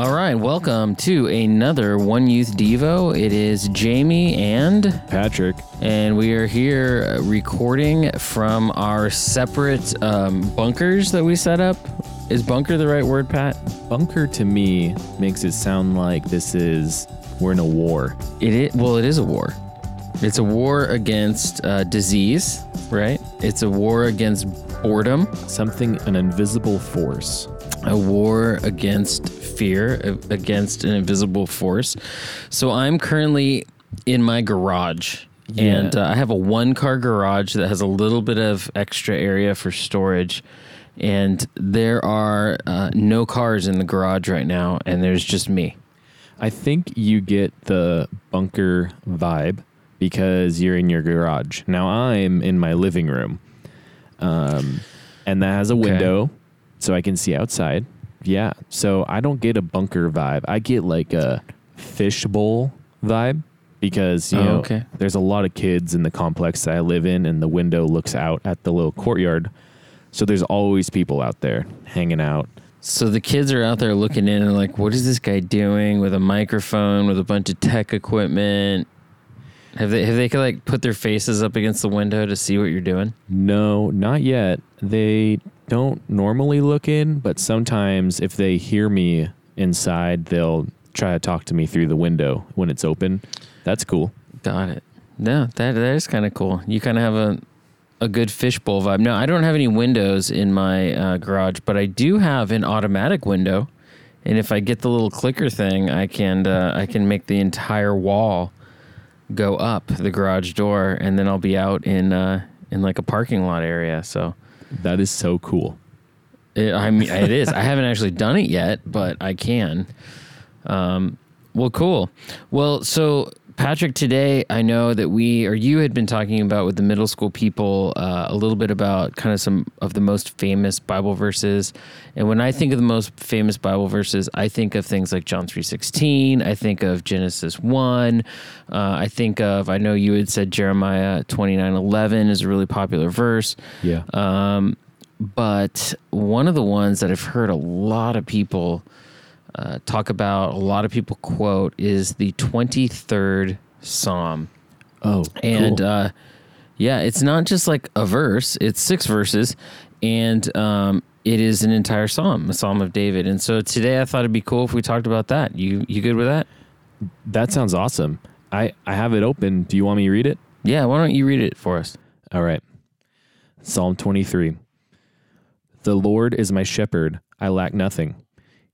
All right, welcome to another One Youth Devo. It is Jamie and Patrick. and we are here recording from our separate um, bunkers that we set up. Is bunker the right word, Pat? Bunker to me makes it sound like this is we're in a war. It is, well, it is a war. It's a war against uh, disease, right? It's a war against boredom, Something an invisible force. A war against fear, against an invisible force. So I'm currently in my garage. And uh, I have a one car garage that has a little bit of extra area for storage. And there are uh, no cars in the garage right now, and there's just me. I think you get the bunker vibe because you're in your garage. Now I'm in my living room. Um, and that has a window so I can see outside. Yeah. So I don't get a bunker vibe. I get like a fishbowl vibe because, you Oh, know, okay. there's a lot of kids in the complex that I live in and the window looks out at the little courtyard. So there's always people out there hanging out. So the kids are out there looking in and like, what is this guy doing with a microphone, with a bunch of tech equipment? Have they have they could like put their faces up against the window to see what you're doing? No, not yet. They don't normally look in, but sometimes if they hear me inside, they'll try to talk to me through the window when it's open. That's cool. Got it. No, that that is kind of cool. You kind of have a a good fishbowl vibe. No, I don't have any windows in my uh, garage, but I do have an automatic window, and if I get the little clicker thing, I can uh, I can make the entire wall go up the garage door, and then I'll be out in uh, in like a parking lot area. So. That is so cool. It, I mean, it is. I haven't actually done it yet, but I can. Um, well, cool. Well, so Patrick, today I know that we or you had been talking about with the middle school people uh, a little bit about kind of some of the most famous Bible verses. And when I think of the most famous Bible verses, I think of things like John three sixteen. I think of Genesis one. Uh, I think of I know you had said Jeremiah twenty nine eleven is a really popular verse. Yeah. Um, but one of the ones that I've heard a lot of people uh, talk about, a lot of people quote, is the 23rd Psalm. oh, And cool. uh, yeah, it's not just like a verse, it's six verses. And um, it is an entire psalm, a psalm of David. And so today I thought it'd be cool if we talked about that. You you good with that? that sounds awesome. I, I have it open. Do you want me to read it? Yeah, why don't you read it for us? All right. Psalm 23. The Lord is my shepherd, I lack nothing.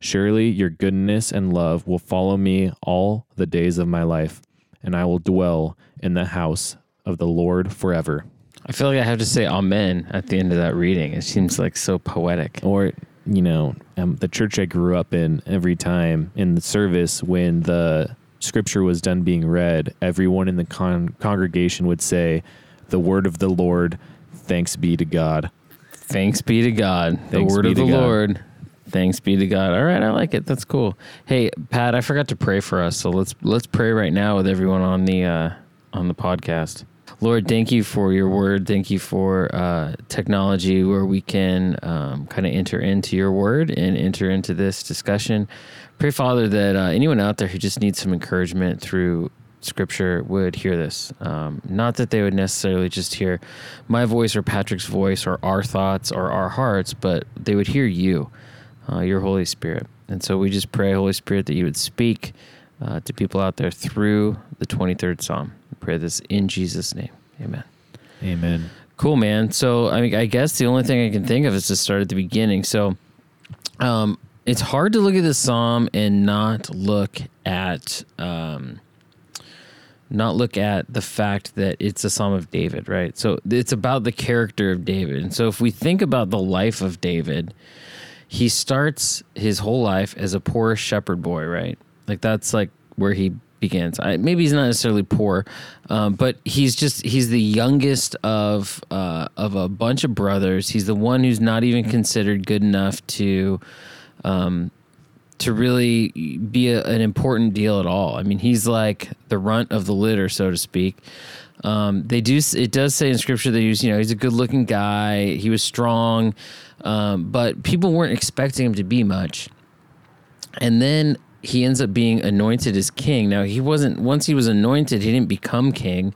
Surely your goodness and love will follow me all the days of my life, and I will dwell in the house of the Lord forever. I feel like I have to say amen at the end of that reading. It seems like so poetic. Or, you know, um, the church I grew up in, every time in the service when the scripture was done being read, everyone in the con- congregation would say, The word of the Lord, thanks be to God. Thanks be to God. The Thanks word of the God. Lord. Thanks be to God. All right, I like it. That's cool. Hey, Pat, I forgot to pray for us, so let's let's pray right now with everyone on the uh, on the podcast. Lord, thank you for your word. Thank you for uh, technology where we can um, kind of enter into your word and enter into this discussion. Pray, Father, that uh, anyone out there who just needs some encouragement through scripture would hear this. Um, not that they would necessarily just hear my voice or Patrick's voice or our thoughts or our hearts, but they would hear you, uh, your Holy Spirit. And so we just pray, Holy Spirit, that you would speak uh, to people out there through the 23rd Psalm. We pray this in Jesus' name. Amen. Amen. Cool, man. So, I mean, I guess the only thing I can think of is to start at the beginning. So, um, it's hard to look at the psalm and not look at um, not look at the fact that it's a psalm of David, right? So it's about the character of David. And so if we think about the life of David, he starts his whole life as a poor shepherd boy, right? Like that's like where he begins. I, maybe he's not necessarily poor, um, but he's just he's the youngest of uh, of a bunch of brothers. He's the one who's not even considered good enough to um, to really be a, an important deal at all. I mean, he's like the runt of the litter, so to speak. Um, they do. It does say in scripture that he's you know he's a good looking guy. He was strong, um, but people weren't expecting him to be much. And then he ends up being anointed as king. Now he wasn't once he was anointed, he didn't become king.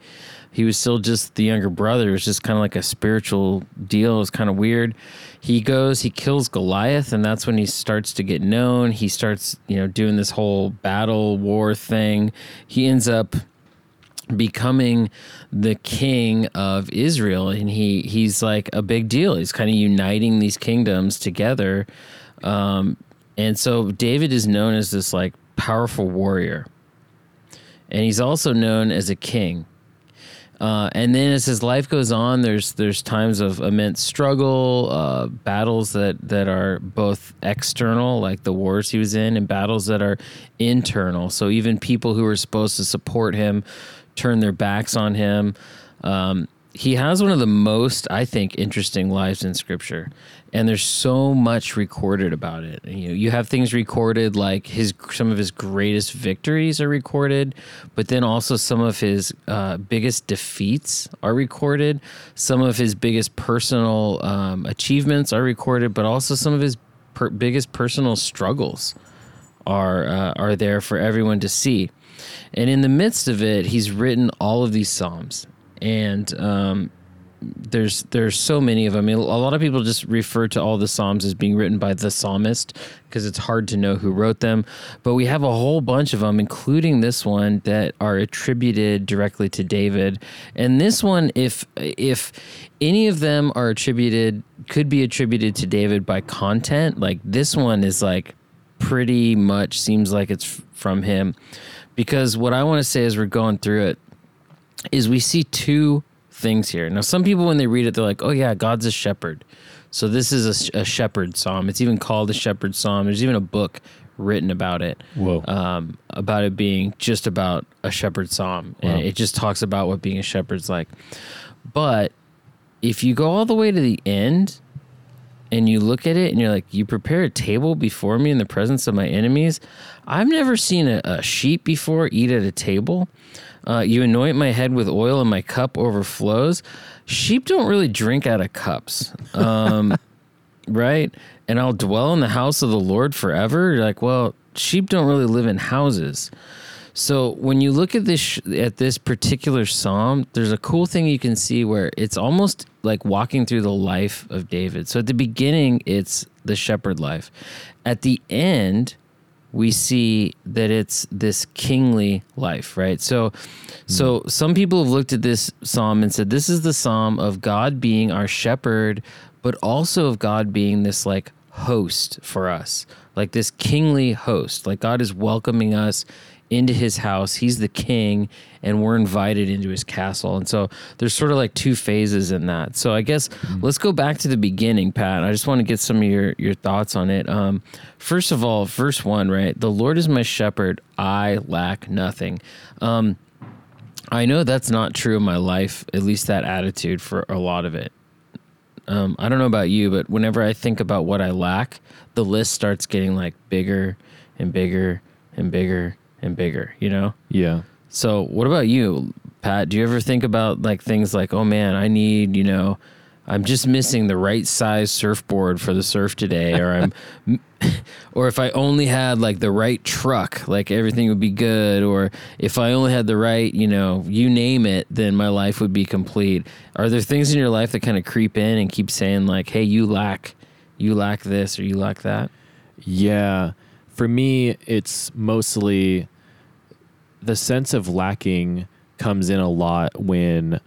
He was still just the younger brother. It was just kind of like a spiritual deal. It was kind of weird. He goes, he kills Goliath, and that's when he starts to get known. He starts, you know, doing this whole battle war thing. He ends up becoming the king of Israel and he he's like a big deal. He's kind of uniting these kingdoms together. Um, and so David is known as this like powerful warrior. And he's also known as a king. Uh, and then as his life goes on, there's there's times of immense struggle, uh, battles that that are both external, like the wars he was in, and battles that are internal. So even people who are supposed to support him turn their backs on him. Um, he has one of the most, I think, interesting lives in Scripture, and there's so much recorded about it. You know, you have things recorded like his some of his greatest victories are recorded, but then also some of his uh, biggest defeats are recorded. Some of his biggest personal um, achievements are recorded, but also some of his per- biggest personal struggles are uh, are there for everyone to see. And in the midst of it, he's written all of these psalms, and um, there's there's so many of them. I mean, a lot of people just refer to all the psalms as being written by the psalmist because it's hard to know who wrote them. But we have a whole bunch of them, including this one, that are attributed directly to David. And this one, if if any of them are attributed, could be attributed to David by content. Like this one is like pretty much seems like it's from him because what I want to say as we're going through it is we see two things here. Now, some people, when they read it, they're like, oh, yeah, God's a shepherd. So this is a, a shepherd psalm. It's even called a shepherd psalm. There's even a book written about it. Whoa. Um, about it being just about a shepherd psalm. Wow. And it just talks about what being a shepherd's like. But if you go all the way to the end, and you look at it and you're like, you prepare a table before me in the presence of my enemies. I've never seen a, a sheep before eat at a table. Uh, you anoint my head with oil and my cup overflows. Sheep don't really drink out of cups. Um, right? And I'll dwell in the house of the Lord forever. You're like, well, sheep don't really live in houses. So when you look at this at this particular psalm, there's a cool thing you can see where it's almost like walking through the life of David. So at the beginning, it's the shepherd life. At the end, we see that it's this kingly life, right? So mm. so some people have looked at this psalm and said this is the psalm of God being our shepherd, but also of God being this like host for us. Like this kingly host. Like God is welcoming us into his house. He's the king, and we're invited into his castle. And so there's sort of like two phases in that. So I guess mm-hmm. let's go back to the beginning, Pat. I just want to get some of your your thoughts on it. Um, first of all, verse one, right? The Lord is my shepherd; I lack nothing. Um, I know that's not true in my life. At least that attitude for a lot of it. Um, I don't know about you, but whenever I think about what I lack, the list starts getting like bigger and bigger and bigger and bigger, you know? Yeah. So, what about you, Pat? Do you ever think about like things like, oh man, I need, you know, I'm just missing the right size surfboard for the surf today, or I'm, or if I only had like the right truck, like everything would be good, or if I only had the right, you know, you name it, then my life would be complete. Are there things in your life that kind of creep in and keep saying like, hey, you lack, you lack this or you lack that? Yeah. For me, it's mostly the sense of lacking comes in a lot when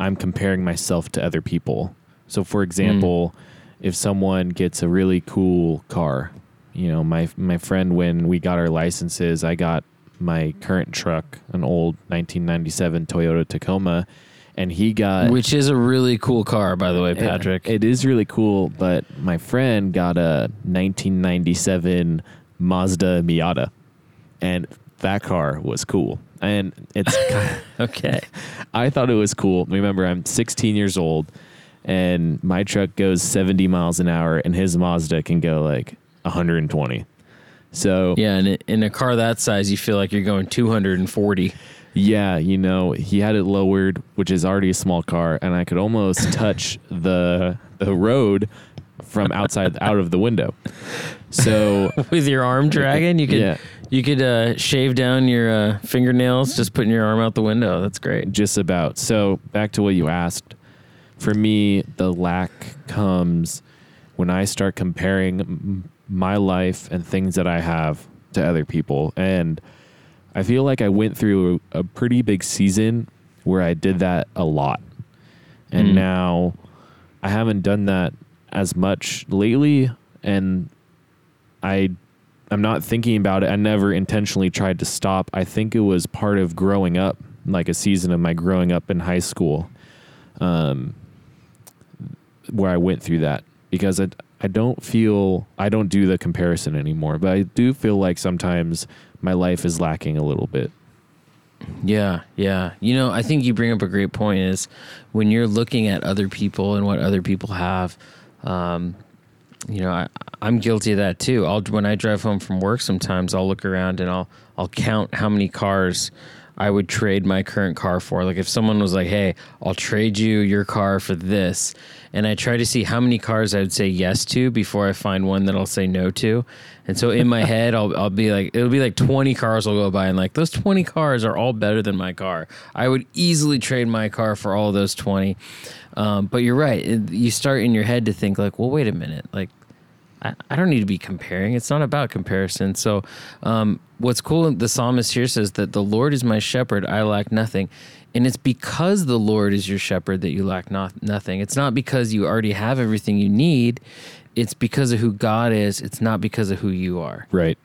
I'm comparing myself to other people. So, for example, mm. if someone gets a really cool car, you know, my my friend when we got our licenses, I got my current truck, an old 1997 Toyota Tacoma, and he got which is a really cool car, by the way, Patrick. It, it is really cool, but my friend got a 1997 Mazda Miata and that car was cool. And it's Okay. I thought it was cool. Remember, I'm 16 years old, and my truck goes 70 miles an hour, and his Mazda can go like 120. So Yeah, and in- in a car that size, you feel like you're going 240. Yeah, you know, he had it lowered, which is already a small car, and I could almost touch the the road from outside out of the window. So With your arm dragging, you could Yeah. You could uh, shave down your uh, fingernails just putting your arm out the window. That's great. just about. So back to what you asked. For me, the lack comes when I start comparing m- my life and things that I have to other people. And I feel like I went through a, a pretty big season where I did that a lot. And Mm. now I haven't done that as much lately and I I'm not thinking about it. I never intentionally tried to stop. I think it was part of growing up, like a season of my growing up in high school, um, where I went through that because I, I don't feel, I don't do the comparison anymore, but I do feel like sometimes my life is lacking a little bit. Yeah, yeah. You know, I think you bring up a great point is when you're looking at other people and what other people have, um, you know, I, I'm guilty of that too. I'll when I drive home from work, sometimes I'll look around and I'll I'll count how many cars I would trade my current car for. Like if someone was like, "Hey, I'll trade you your car for this," and I try to see how many cars I would say yes to before I find one that I'll say no to. And so in my head, I'll I'll be like, it'll be like 20 cars will go by, and like those 20 cars are all better than my car. I would easily trade my car for all those 20. Um, but you're right. You start in your head to think like, well, wait a minute, like I, I don't need to be comparing. It's not about comparison. So, um, what's cool, the psalmist here says that the Lord is my shepherd, I lack nothing. And it's because the Lord is your shepherd that you lack not, nothing. It's not because you already have everything you need. It's because of who God is. It's not because of who you are. Right.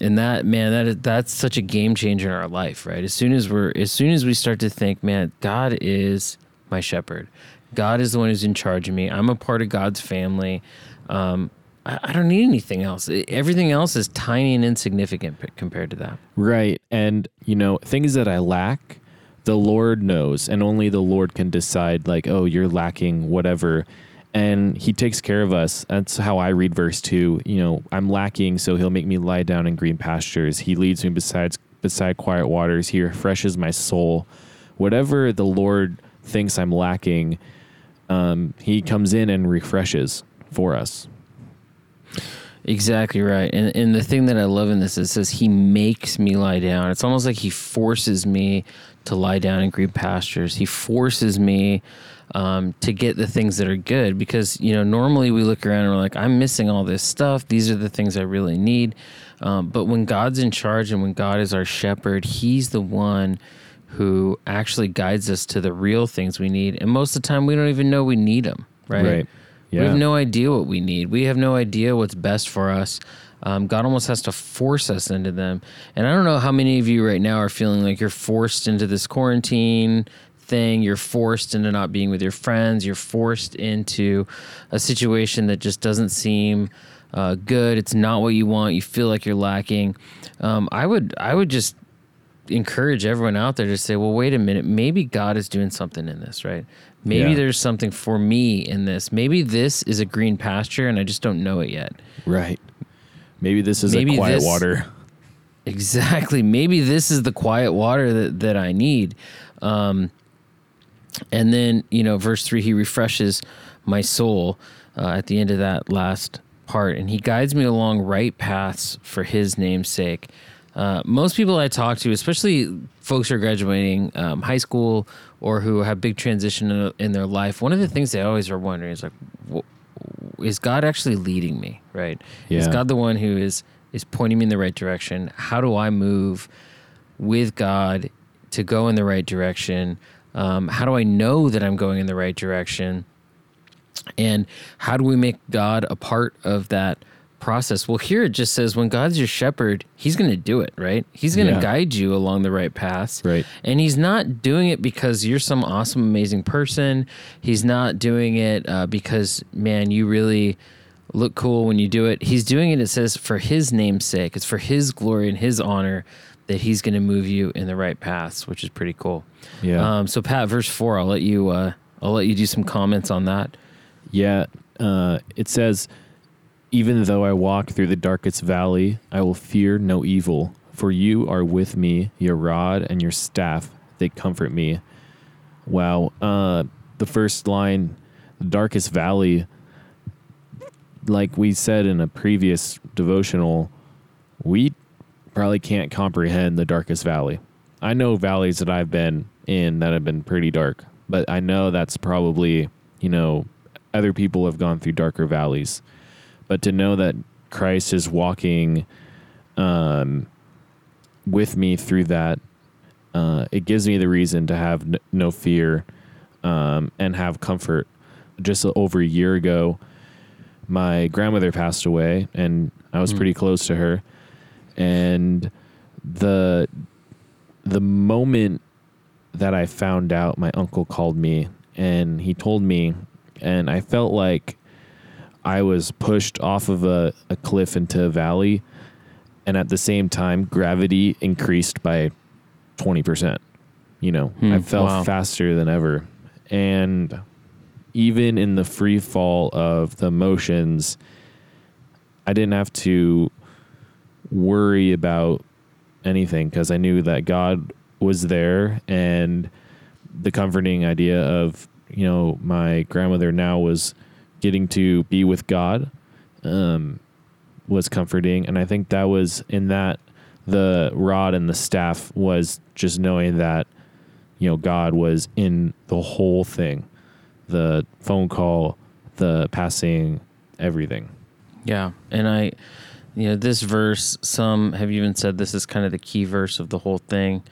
And that man, that is, that's such a game changer in our life, right? As soon as we're, as soon as we start to think, man, God is my shepherd. God is the one who's in charge of me. I'm a part of God's family. Um, I, I don't need anything else. Everything else is tiny and insignificant compared to that. Right. And, you know, things that I lack, the Lord knows, and only the Lord can decide, like, oh, you're lacking whatever. And He takes care of us. That's how I read verse two. You know, I'm lacking, so He'll make me lie down in green pastures. He leads me besides beside quiet waters. He refreshes my soul. Whatever the Lord thinks I'm lacking, um, He comes in and refreshes for us. Exactly right. And and the thing that I love in this is it says he makes me lie down. It's almost like he forces me to lie down in green pastures. He forces me um, to get the things that are good because you know normally we look around and we're like I'm missing all this stuff. These are the things I really need. Um, but when God's in charge and when God is our shepherd, He's the one who actually guides us to the real things we need. And most of the time, we don't even know we need them. Right. Right. We have no idea what we need. We have no idea what's best for us. Um, God almost has to force us into them. And I don't know how many of you right now are feeling like you're forced into this quarantine thing. You're forced into not being with your friends. You're forced into a situation that just doesn't seem uh, good. It's not what you want. You feel like you're lacking. Um, I would, I would just encourage everyone out there to say, well, wait a minute, maybe God is doing something in this, right? Maybe Yeah. there's something for me in this. Maybe this is a green pasture and I just don't know it yet. Right. Maybe this is Maybe a quiet this- water. Exactly. Maybe this is the quiet water that, that I need. Um, and then, you know, verse three, he refreshes my soul uh, at the end of that last part, and he guides me along right paths for his name's sake. Uh, most people I talk to, especially folks who are graduating um, high school or who have big transition in, in their life, one of the things they always are wondering is like, is God actually leading me? Right? Is God the one who is is pointing me in the right direction? How do I move with God to go in the right direction? Um, how do I know that I'm going in the right direction? And how do we make God a part of that process? Well, here it just says when God's your shepherd, he's going to do it, right? He's going to Yeah. guide you along the right paths. Right. And he's not doing it because you're some awesome, amazing person. He's not doing it uh, because, man, you really look cool when you do it. He's doing it, it says, for his name's sake. It's for his glory and his honor that he's going to move you in the right paths, which is pretty cool. Yeah. Um, so Pat, verse four, I'll let you, uh, I'll let you do some comments on that. Yeah, uh, it says, Even though I walk through the darkest valley, I will fear no evil, for you are with me, your rod and your staff, they comfort me. Wow. Uh, the first line, the darkest valley, like we said in a previous devotional, we probably can't comprehend the darkest valley. I know valleys that I've been in that have been pretty dark, but I know that's probably, you know, other people have gone through darker valleys. But to know that Christ is walking um, with me through that, uh, it gives me the reason to have n- no fear um, and have comfort. Just over a year ago, my grandmother passed away, and I was Mm. pretty close to her. And the the moment that I found out, my uncle called me and he told me, and I felt like I was pushed off of a, a cliff into a valley, and at the same time, gravity increased by twenty percent. You know, Hmm, I fell wow. faster than ever, and even in the free fall of the motions, I didn't have to worry about anything because I knew that God was there and the comforting idea of, you know, my grandmother now was getting to be with God um, was comforting. And I think that was in that the rod and the staff was just knowing that, you know, God was in the whole thing the phone call, the passing, everything. Yeah, and I, you know, this verse. Some have even said this is kind of the key verse of the whole thing.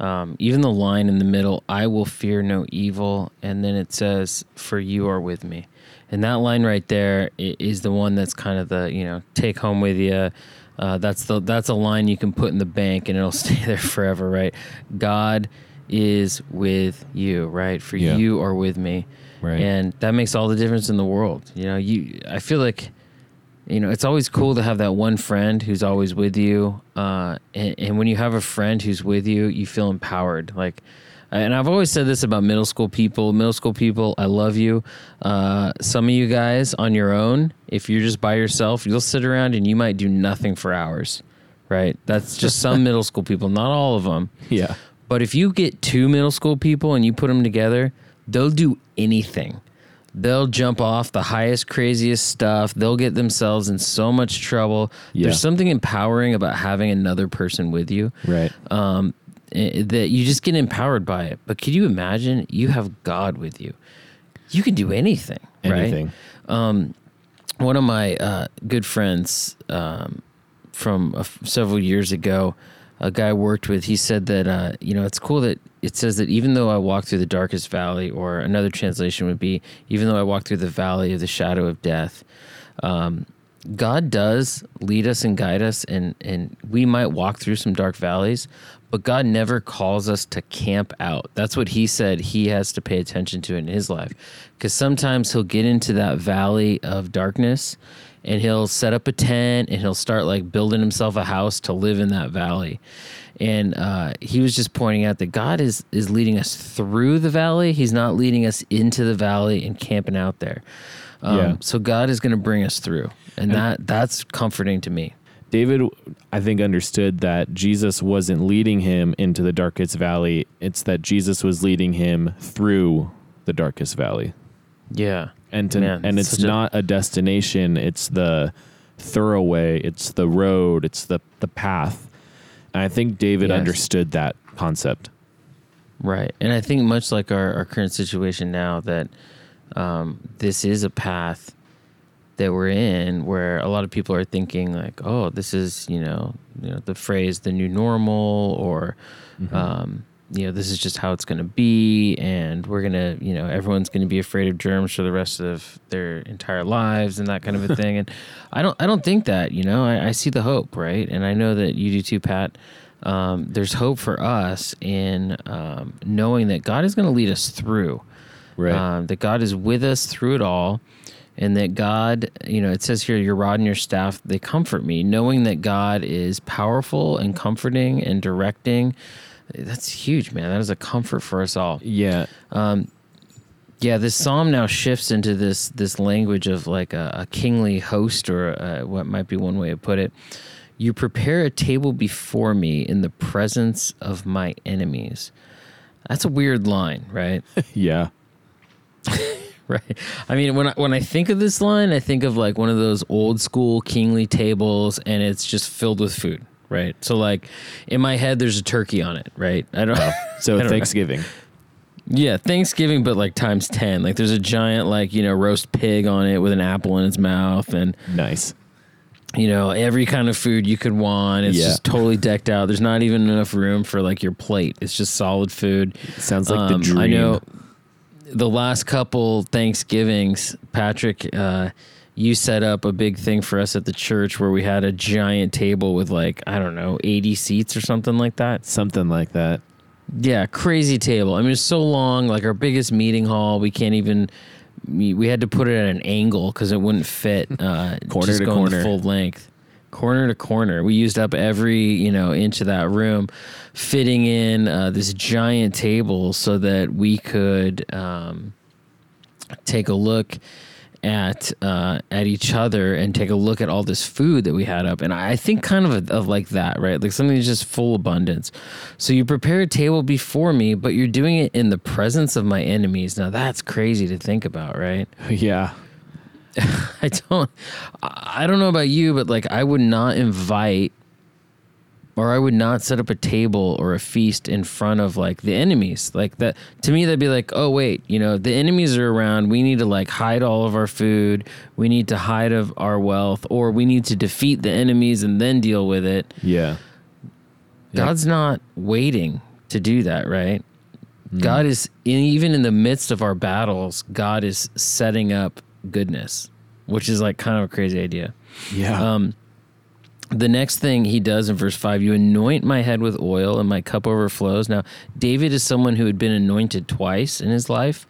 Um, even the line in the middle, "I will fear no evil," and then it says, "For you are with me," and that line right there is the one that's kind of the you know take home with you. Uh, that's the that's a line you can put in the bank and it'll stay there forever, right? God is with you, right? For Yeah. you are with me, Right. and that makes all the difference in the world. You know, you I feel like you know, it's always cool to have that one friend who's always with you. Uh, and, and when you have a friend who's with you, you feel empowered. Like, and I've always said this about middle school people. Middle school people, I love you. Uh, some of you guys on your own, if you're just by yourself, you'll sit around and you might do nothing for hours, right? That's just some middle school people, not all of them. Yeah. But if you get two middle school people and you put them together, they'll do anything. They'll jump off the highest, craziest stuff. They'll get themselves in so much trouble. Yeah. There's something empowering about having another person with you Right. um, that you just get empowered by it. But could you imagine you have God with you? You can do anything, Anything. right? one of my uh, good friends um, from a f- several years ago, a guy worked with, he said that uh, you know it's cool that it says that even though I walk through the darkest valley, or another translation would be even though I walk through the valley of the shadow of death, um, God does lead us and guide us, and and we might walk through some dark valleys, but God never calls us to camp out. That's what He said He has to pay attention to in His life, because sometimes He'll get into that valley of darkness, and He'll set up a tent, and He'll start like building Himself a house to live in that valley. And uh, he was just pointing out that God is is leading us through the valley. He's not leading us into the valley and camping out there. Um, Yeah. So God is going to bring us through, and that that's comforting to me. David, I think, understood that Jesus wasn't leading him into the darkest valley. It's that Jesus was leading him through the darkest valley. Yeah, And to, Man, and it's such a- not a destination, it's the thoroughway, it's the road, it's the, the path. And I think David Yes. understood that concept. right. And I think much like our, our current situation now, that um, this is a path that we're in where a lot of people are thinking like, oh, this is you know, you know the phrase the new normal or. Um, you know, this is just how it's going to be, and we're gonna, you know, everyone's going to be afraid of germs for the rest of their entire lives and that kind of a thing. And I don't, I don't think that. You know, I, I see the hope, right? And I know that you do too, Pat. Um, there's hope for us in um, knowing that God is going to lead us through Right. um, that God is with us through it all. And that God, you know, it says here, your rod and your staff, they comfort me, knowing that God is powerful and comforting and directing. That's huge, man. That is a comfort for us all. Yeah. Yeah, this psalm now shifts into this this language of like a, a kingly host, or uh what might be one way to put it. You prepare a table before me in the presence of my enemies. That's a weird line, right? Yeah. right. I mean, when I, when I think of this line, I think of like one of those old school kingly tables, and it's just filled with food, right? So like in my head, there's a turkey on it, right? I don't. So I don't know. Thanksgiving. Yeah, Thanksgiving, but like times ten. Like there's a giant like you know roast pig on it with an apple in its mouth, and Nice. you know every kind of food you could want. It's Yeah. just totally decked out. There's not even enough room for like your plate. It's just solid food. Sounds like Um, the dream. I know the last couple Thanksgivings, Patrick, uh, you set up a big thing for us at the church where we had a giant table with like I don't know, 80 seats or something like that. Something like that. Yeah, crazy table. I mean, it's so long. Like our biggest meeting hall, we can't even. We we had to put it at an angle because it wouldn't fit. Uh, Corner just to going corner. full length, corner to corner. We used up every you know inch of that room, fitting in uh, this giant table so that we could um, take a look at uh, at each other and take a look at all this food that we had up. And I think kind of, a, of like that, right? Like something that's just full abundance. So you prepare a table before me, but you're doing it in the presence of my enemies. Now that's crazy to think about, right? Yeah. I don't I don't know about you, but like I would not invite or I would not set up a table or a feast in front of like the enemies. Like that to me that'd be like, "Oh wait, you know, the enemies are around. We need to like hide all of our food. We need to hide of our wealth or we need to defeat the enemies and then deal with it." Yeah. Yeah. God's not waiting to do that, right? Mm. God is in, even in the midst of our battles, God is setting up goodness, which is like kind of a crazy idea. Yeah. Um, the next thing he does in verse 5 you anoint my head with oil and my cup overflows. Now david is someone who had been anointed twice in his life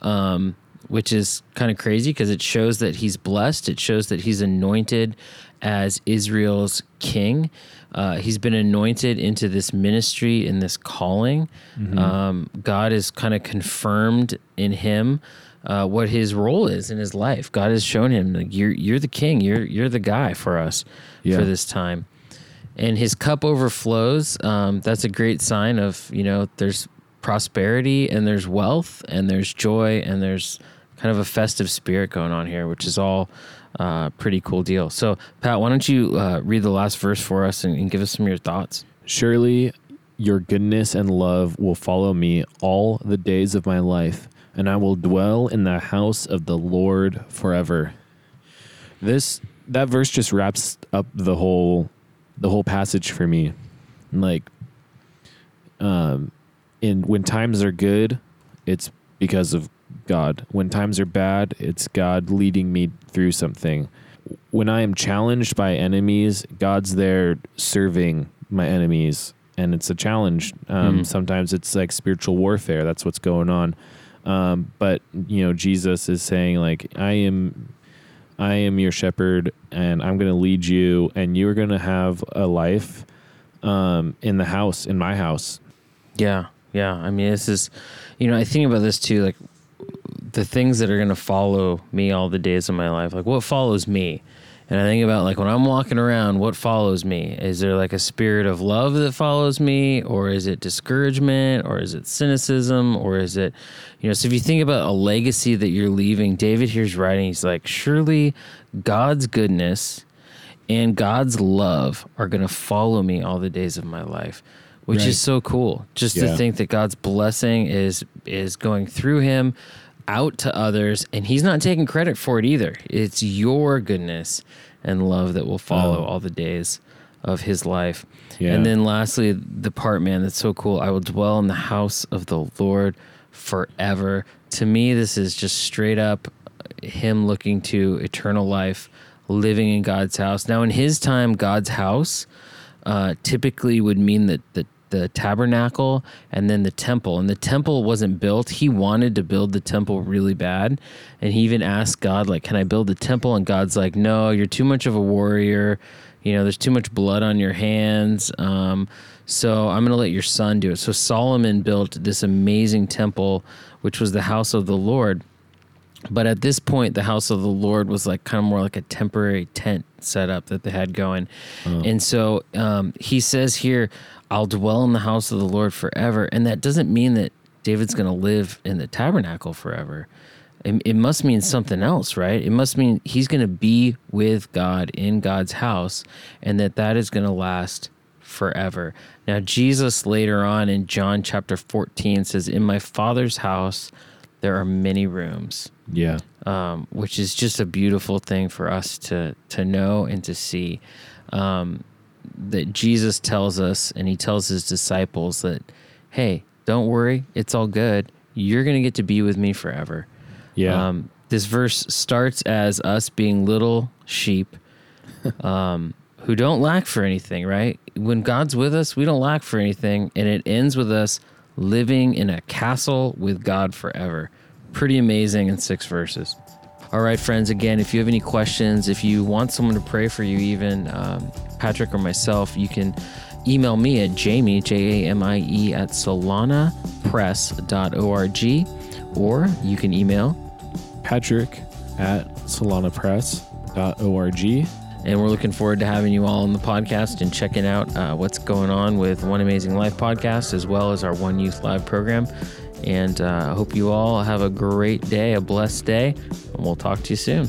um, which is kind of crazy because it shows that he's blessed. It shows that he's anointed as israel's king. Uh, he's been anointed into this ministry and this calling. Um, god is kind of confirmed in him uh, what his role is in his life. God has shown him like you're you're the king. You're you're the guy for us Yeah. for this time. And his cup overflows. Um, that's a great sign of you know there's prosperity and there's wealth and there's joy and there's kind of a festive spirit going on here, which is all uh, pretty cool deal. So Pat, why don't you uh, read the last verse for us and, and give us some of your thoughts? Surely your goodness and love will follow me all the days of my life, and I will dwell in the house of the Lord forever. This that verse just wraps up the whole the whole passage for me. Like um in when times are good, it's because of God. When times are bad, it's God leading me through something. When I am challenged by enemies, God's there serving my enemies, and it's a challenge. Um, Mm. Sometimes it's like spiritual warfare. That's what's going on. Um, but you know, Jesus is saying like, I am, I am your shepherd, and I'm going to lead you, and you are going to have a life um, in the house, in my house. Yeah, yeah. I mean, this is, you know, I think about this too. Like the things that are going to follow me all the days of my life. Like what follows me, and I think about like when I'm walking around, what follows me? Is there like a spirit of love that follows me, or is it discouragement, or is it cynicism, or is it, you know? So if you think about a legacy that you're leaving, David here's writing. He's like, surely God's goodness and God's love are going to follow me all the days of my life, which Right. is so cool. Just Yeah. to think that God's blessing is is going through him out to others and he's not taking credit for it either. It's your goodness and love that will follow Oh. all the days of his life. Yeah. And then lastly, the part man that's so cool, I will dwell in the house of the Lord forever. To me this is just straight up him looking to eternal life, living in God's house. Now, in his time, God's house uh, typically would mean that the the tabernacle and then the temple. And the temple wasn't built. He wanted to build the temple really bad. And he even asked God, like, can I build the temple? And God's like, no, you're too much of a warrior. You know, there's too much blood on your hands. Um, so I'm going to let your son do it. So Solomon built this amazing temple, which was the house of the Lord. But at this point, the house of the Lord was like kind of more like a temporary tent setup that they had going. And so um, he says here, I'll dwell in the house of the Lord forever. And that doesn't mean that David's going to live in the tabernacle forever. It, it must mean something else, right? It must mean he's going to be with God in God's house and that that is going to last forever. Now, Jesus later on in John chapter 14 says, In my Father's house, there are many rooms Yeah. um, which is just a beautiful thing for us to to know and to see. Um, that Jesus tells us, and He tells His disciples that, hey, don't worry, it's all good. You're gonna get to be with me forever. Yeah. Um, this verse starts as us being little sheep um, who don't lack for anything, right? When God's with us, we don't lack for anything. And it ends with us living in a castle with God forever. Pretty amazing in six verses. All right, friends, again, if you have any questions, if you want someone to pray for you, even um, Patrick or myself, you can email me at jamie, J A M I E, at solanapress.org, or you can email Patrick at solanapress.org. And we're looking forward to having you all on the podcast and checking out uh, what's going on with One Amazing Life podcast, as well as our One Youth Live program. And uh, I hope you all have a great day, a blessed day, and we'll talk to you soon.